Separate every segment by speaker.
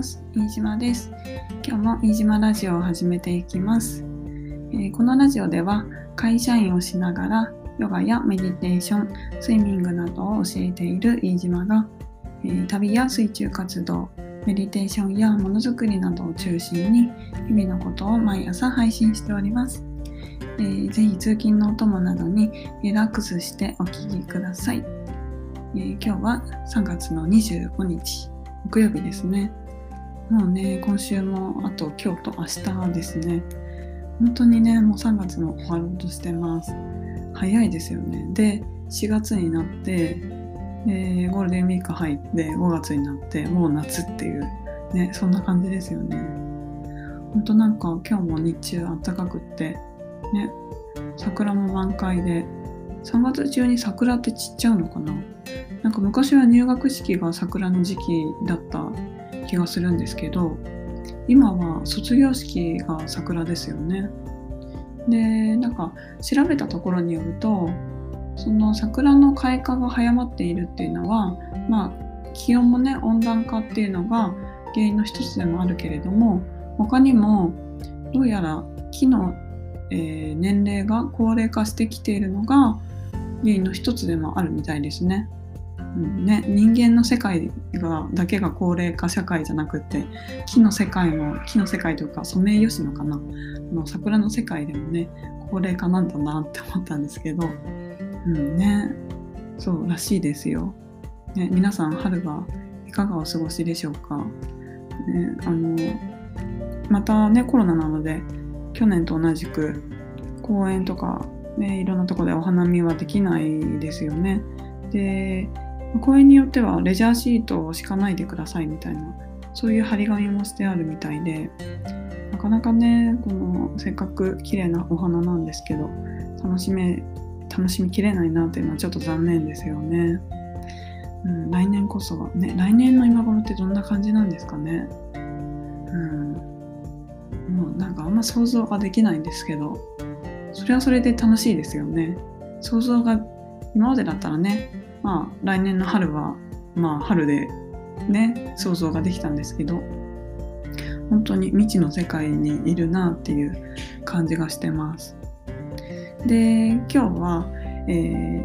Speaker 1: ます。飯島です。今日も飯島ラジオを始めていきます、えー、このラジオでは会社員をしながらヨガやメディテーションスイミングなどを教えている飯島が、えー、旅や水中活動メディテーションやものづくりなどを中心に日々のことを毎朝配信しております。えー、ぜひ通勤のお供などにリラックスしてお聴きください、えー、今日は3月の25日木曜日ですね。もうね今週もあと今日と明日ですね。本当にねもう3月も終わろうとしてます。早いですよね。で4月になってでゴールデンウィーク入って5月になってもう夏っていうねそんな感じですよね。ほんとなんか今日も日中暖かくってね桜も満開で3月中に桜って散っちゃうのかな？なんか昔は入学式が桜の時期だった気がするんですけど今は卒業式が桜ですよねでなんか調べたところによるとその桜の開花が早まっているっていうのはまあ気温もね温暖化っていうのが原因の一つでもあるけれども他にもどうやら木のえー、年齢が高齢化してきているのが原因の一つでもあるみたいですね。ね、人間の世界がだけが高齢化社会じゃなくて木の世界も木の世界というかソメイヨシノかなの桜の世界でもね高齢化なんだなって思ったんですけど、うんね、そうらしいですよ。ね、皆さん春はいかがお過ごしでしょうか、ね、あのまたねコロナなので去年と同じく公園とか、ね、いろんなとこでお花見はできないですよね。で公園によってはレジャーシートを敷かないでくださいみたいなそういう張り紙もしてあるみたいでなかなかねこのせっかく綺麗なお花なんですけど楽しめ楽しみきれないなっていうのはちょっと残念ですよね。うん、来年こそはね来年の今頃ってどんな感じなんですかね。うんもうなんかあんま想像ができないんですけどそれはそれで楽しいですよね想像が今までだったらねまあ来年の春はまあ春でね想像ができたんですけど本当に未知の世界にいるなっていう感じがしてますで今日は、えー、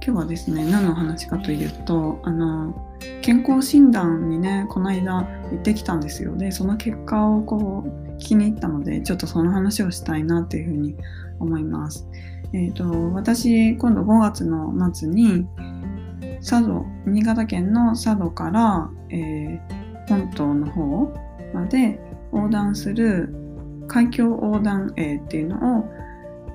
Speaker 1: 今日はですね何の話かというとあの健康診断にねこの間行ってきたんですよでその結果をこう気に入ったのでちょっとその話をしたいなっていうふうに思います。えーと、私今度5月の末に佐渡新潟県の佐渡から、えー、本島の方まで横断する海峡横断営っていうのを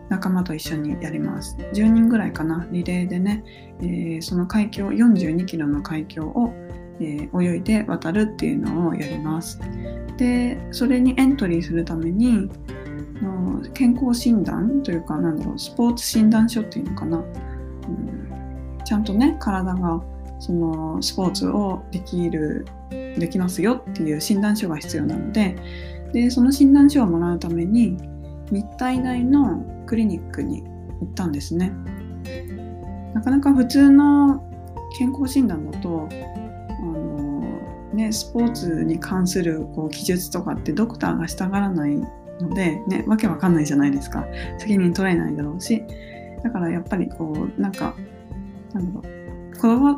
Speaker 1: 仲間と一緒にやります。10人ぐらいかな、リレーでね、えー、その海峡、42キロの海峡を、えー、泳いで渡るっていうのをやります。でそれにエントリーするためにの健康診断というかなんだろうスポーツ診断書っていうのかな、うん、ちゃんとね体がそのスポーツをできるできますよっていう診断書が必要なのででその診断書をもらうために日体大のクリニックに行ったんですね。なかなか普通の健康診断だとあのね、スポーツに関するこう記述とかってドクターが従わないので、ね、わけわかんないじゃないですか責任取れないだろうしだからやっぱりこうなんかなんだろう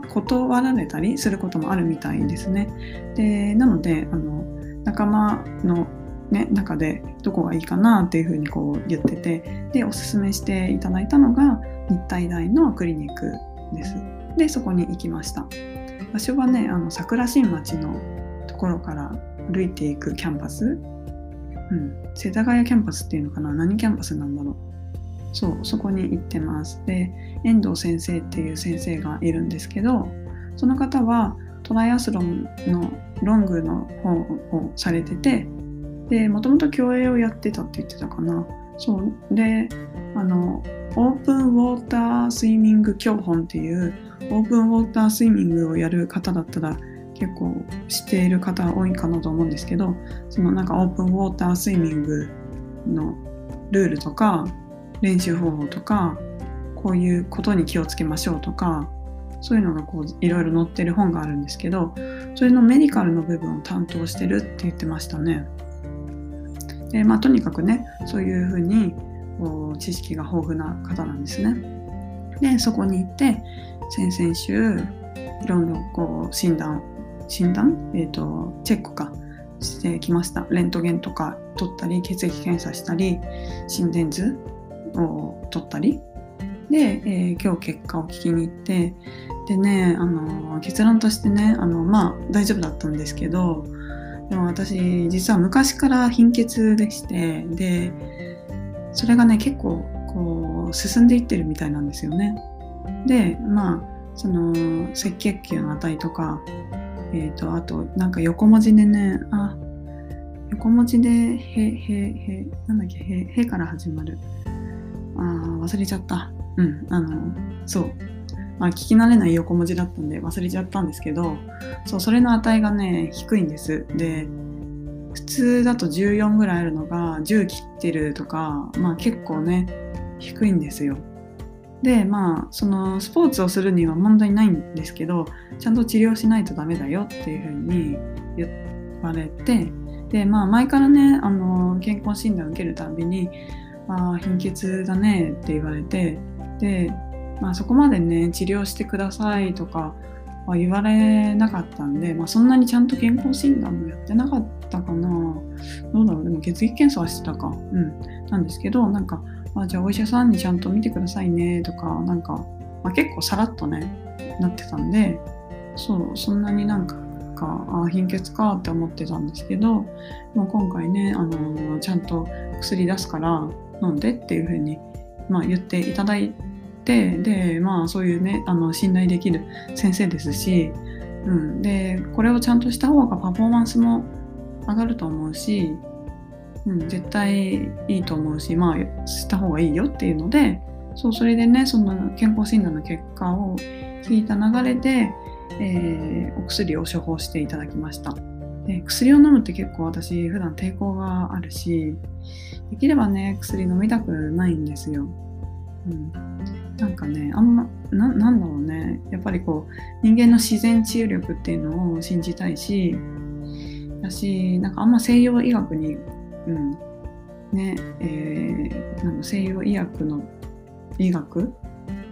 Speaker 1: 断られたりすることもあるみたいですね。でなのであの仲間の、ね、中でどこがいいかなっていうふうにこう言っててでおすすめしていただいたのが日体大のクリニックです。でそこに行きました。場所はねあの桜新町のところから歩いていくキャンパス、うん、世田谷キャンパスっていうのかな？何キャンパスなんだろう？そうそこに行ってます。で遠藤先生っていう先生がいるんですけどその方はトライアスロンのロングの方をされててでもともと競泳をやってたって言ってたかな。そう。であのオープンウォータースイミング教本っていうオープンウォータースイミングをやる方だったら結構知っている方多いかなと思うんですけどそのなんかオープンウォータースイミングのルールとか練習方法とかこういうことに気をつけましょうとかそういうのがこういろいろ載ってる本があるんですけどそれのメディカルの部分を担当してるって言ってましたね。でまあ、とにかくねそういうふうにこう知識が豊富な方なんですね。でそこに行って先々週いろんなこう診断診断、えーと、チェックかしてきました。レントゲンとか取ったり血液検査したり心電図を取ったりで、えー、今日結果を聞きに行ってでねあの結論としてねあのまあ大丈夫だったんですけどでも私実は昔から貧血でしてでそれがね結構こう進んでいってるみたいなんですよね。でまあその赤血球の値とか、えーと、あとなんか横文字でねあ横文字で「へ」「へ」「へ」なんだっけ「へ」「へ」から始まる。あ忘れちゃった。うんあのそう。まあ、聞き慣れない横文字だったんで忘れちゃったんですけどそうそれの値がね低いんです。で普通だと14ぐらいあるのが10切ってるとかまあ結構ね低いんですよ。でまあそのスポーツをするには問題ないんですけどちゃんと治療しないとダメだよっていうふうに言われてでまあ前からねあの健康診断を受けるたびに「あ貧血だね」って言われてでまあ、そこまでね治療してくださいとかは言われなかったんで、まあ、そんなにちゃんと健康診断もやってなかったかな。どうだろう。でも血液検査はしてたか。うん。なんですけどなんか、あ、じゃあお医者さんにちゃんと見てくださいねとかなんか、まあ、結構さらっとねなってたんでそうそんなになんかかあ貧血かって思ってたんですけどもう今回ねあのちゃんと薬出すから飲んでっていう風にまあ、言っていただいてでまあそういうねあの信頼できる先生ですし、うん、でこれをちゃんとした方がパフォーマンスも上がると思うし、うん、絶対いいと思うしまあした方がいいよっていうのでそうそれでねその健康診断の結果を聞いた流れで、えー、お薬を処方していただきました。で薬を飲むって結構私普段抵抗があるしできればね薬飲みたくないんですよ。うん、なんかねあんまななんだろうねやっぱりこう人間の自然治癒力っていうのを信じたいしだしなんかあんま西洋医学に、うん。ねえー、なん西洋医学の医学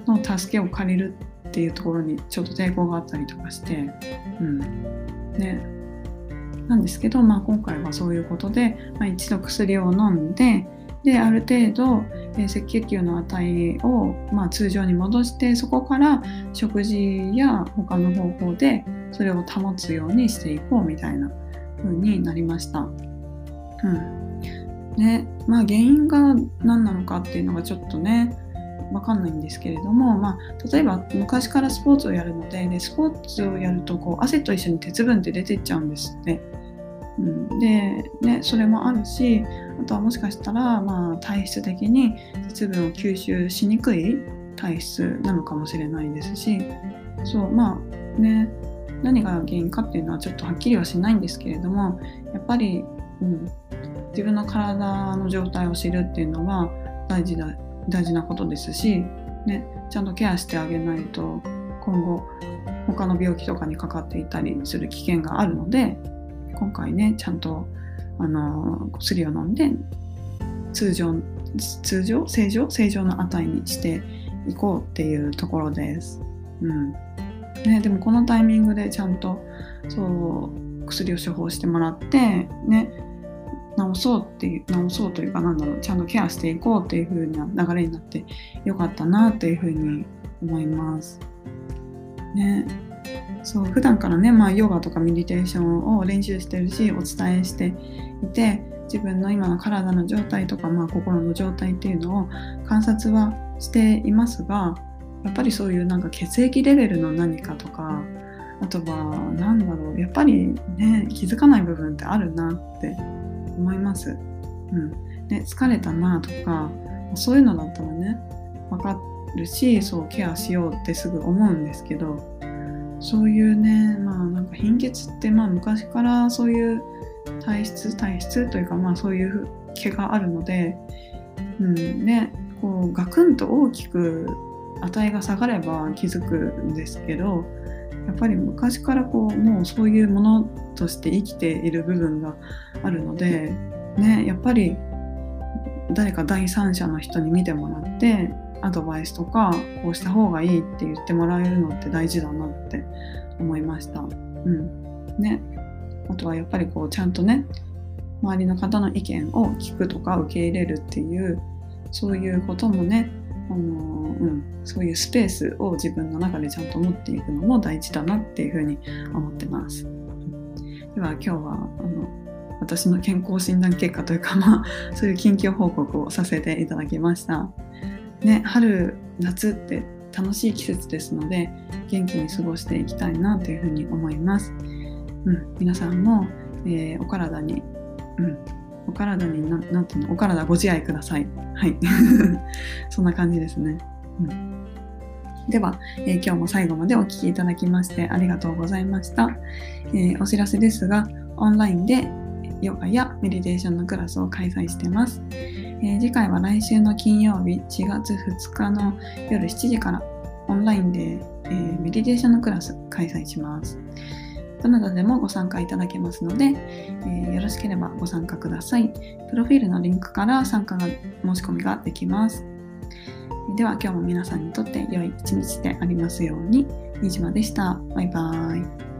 Speaker 1: の助けを借りるっていうところにちょっと抵抗があったりとかして、うん。ね、なんですけど、まあ、今回はそういうことで、まあ、一度薬を飲んでである程度、えー、赤血球の値を、まあ、通常に戻してそこから食事や他の方法でそれを保つようにしていこうみたいな風になりました。うん。ねまあ、原因が何なのかっていうのがちょっとねわかんないんですけれども、まあ、例えば昔からスポーツをやるのででスポーツをやるとこう汗と一緒に鉄分って出てっちゃうんですって。うん、で、ね、それもあるしあとはもしかしたら、まあ、体質的に鉄分を吸収しにくい体質なのかもしれないですし。そうまあね何が原因かっていうのはちょっとはっきりはしないんですけれどもやっぱり、うん、自分の体の状態を知るっていうのは大事だ大事なことですし、ね、ちゃんとケアしてあげないと今後他の病気とかにかかっていたりする危険があるので今回ねちゃんとあの薬を飲んで通常通常正常正常の値にしていこうっていうところです。うんね、でもこのタイミングでちゃんとそう薬を処方してもらってね治そうっていう治そうというかなんだろうちゃんとケアしていこうっていう風な流れになってよかったなっていう風に思います。ね、そう普段からね、まあ、ヨガとかメディテーションを練習してるしお伝えしていて自分の今の体の状態とか、まあ、心の状態っていうのを観察はしていますがやっぱりそういうなんか血液レベルの何かとかあとは何だろうやっぱりね気づかない部分ってあるなって思います。うんね、疲れたなとかそういうのだったらね分かるしそうケアしようってすぐ思うんですけどそういうねまあなんか貧血ってまあ昔からそういう体質体質というかまあそういう毛があるので、うんね、こうガクンと大きく値が下がれば気づくんですけどやっぱり昔からこうもうそういうものとして生きている部分があるので、ね、やっぱり誰か第三者の人に見てもらってアドバイスとかこうした方がいいって言ってもらえるのって大事だなって思いました。うんね、あとはやっぱりこうちゃんとね周りの方の意見を聞くとか受け入れるっていうそういうこともねあの、うん、そういうスペースを自分の中でちゃんと持っていくのも大事だなっていうふうに思ってます。では今日はあの私の健康診断結果というか、まあ、そういう緊急報告をさせていただきました。ね、春夏って楽しい季節ですので元気に過ごしていきたいなというふうに思います。うん、皆さんも、えー、お体に、うん、お体にななんていうのお体ご自愛ください。はい。そんな感じですね。うん、では、えー、今日も最後までお聴きいただきましてありがとうございました。えー、お知らせですが、オンラインでヨガやメディテーションのクラスを開催してます。えー、次回は来週の金曜日4月2日の夜7時からオンラインで、え、メディテーションのクラス開催します。どなたでもご参加いただけますので、えー、よろしければご参加ください。プロフィールのリンクから参加が申し込みができます。では今日も皆さんにとって良い一日でありますように。飯島でした。バイバーイ。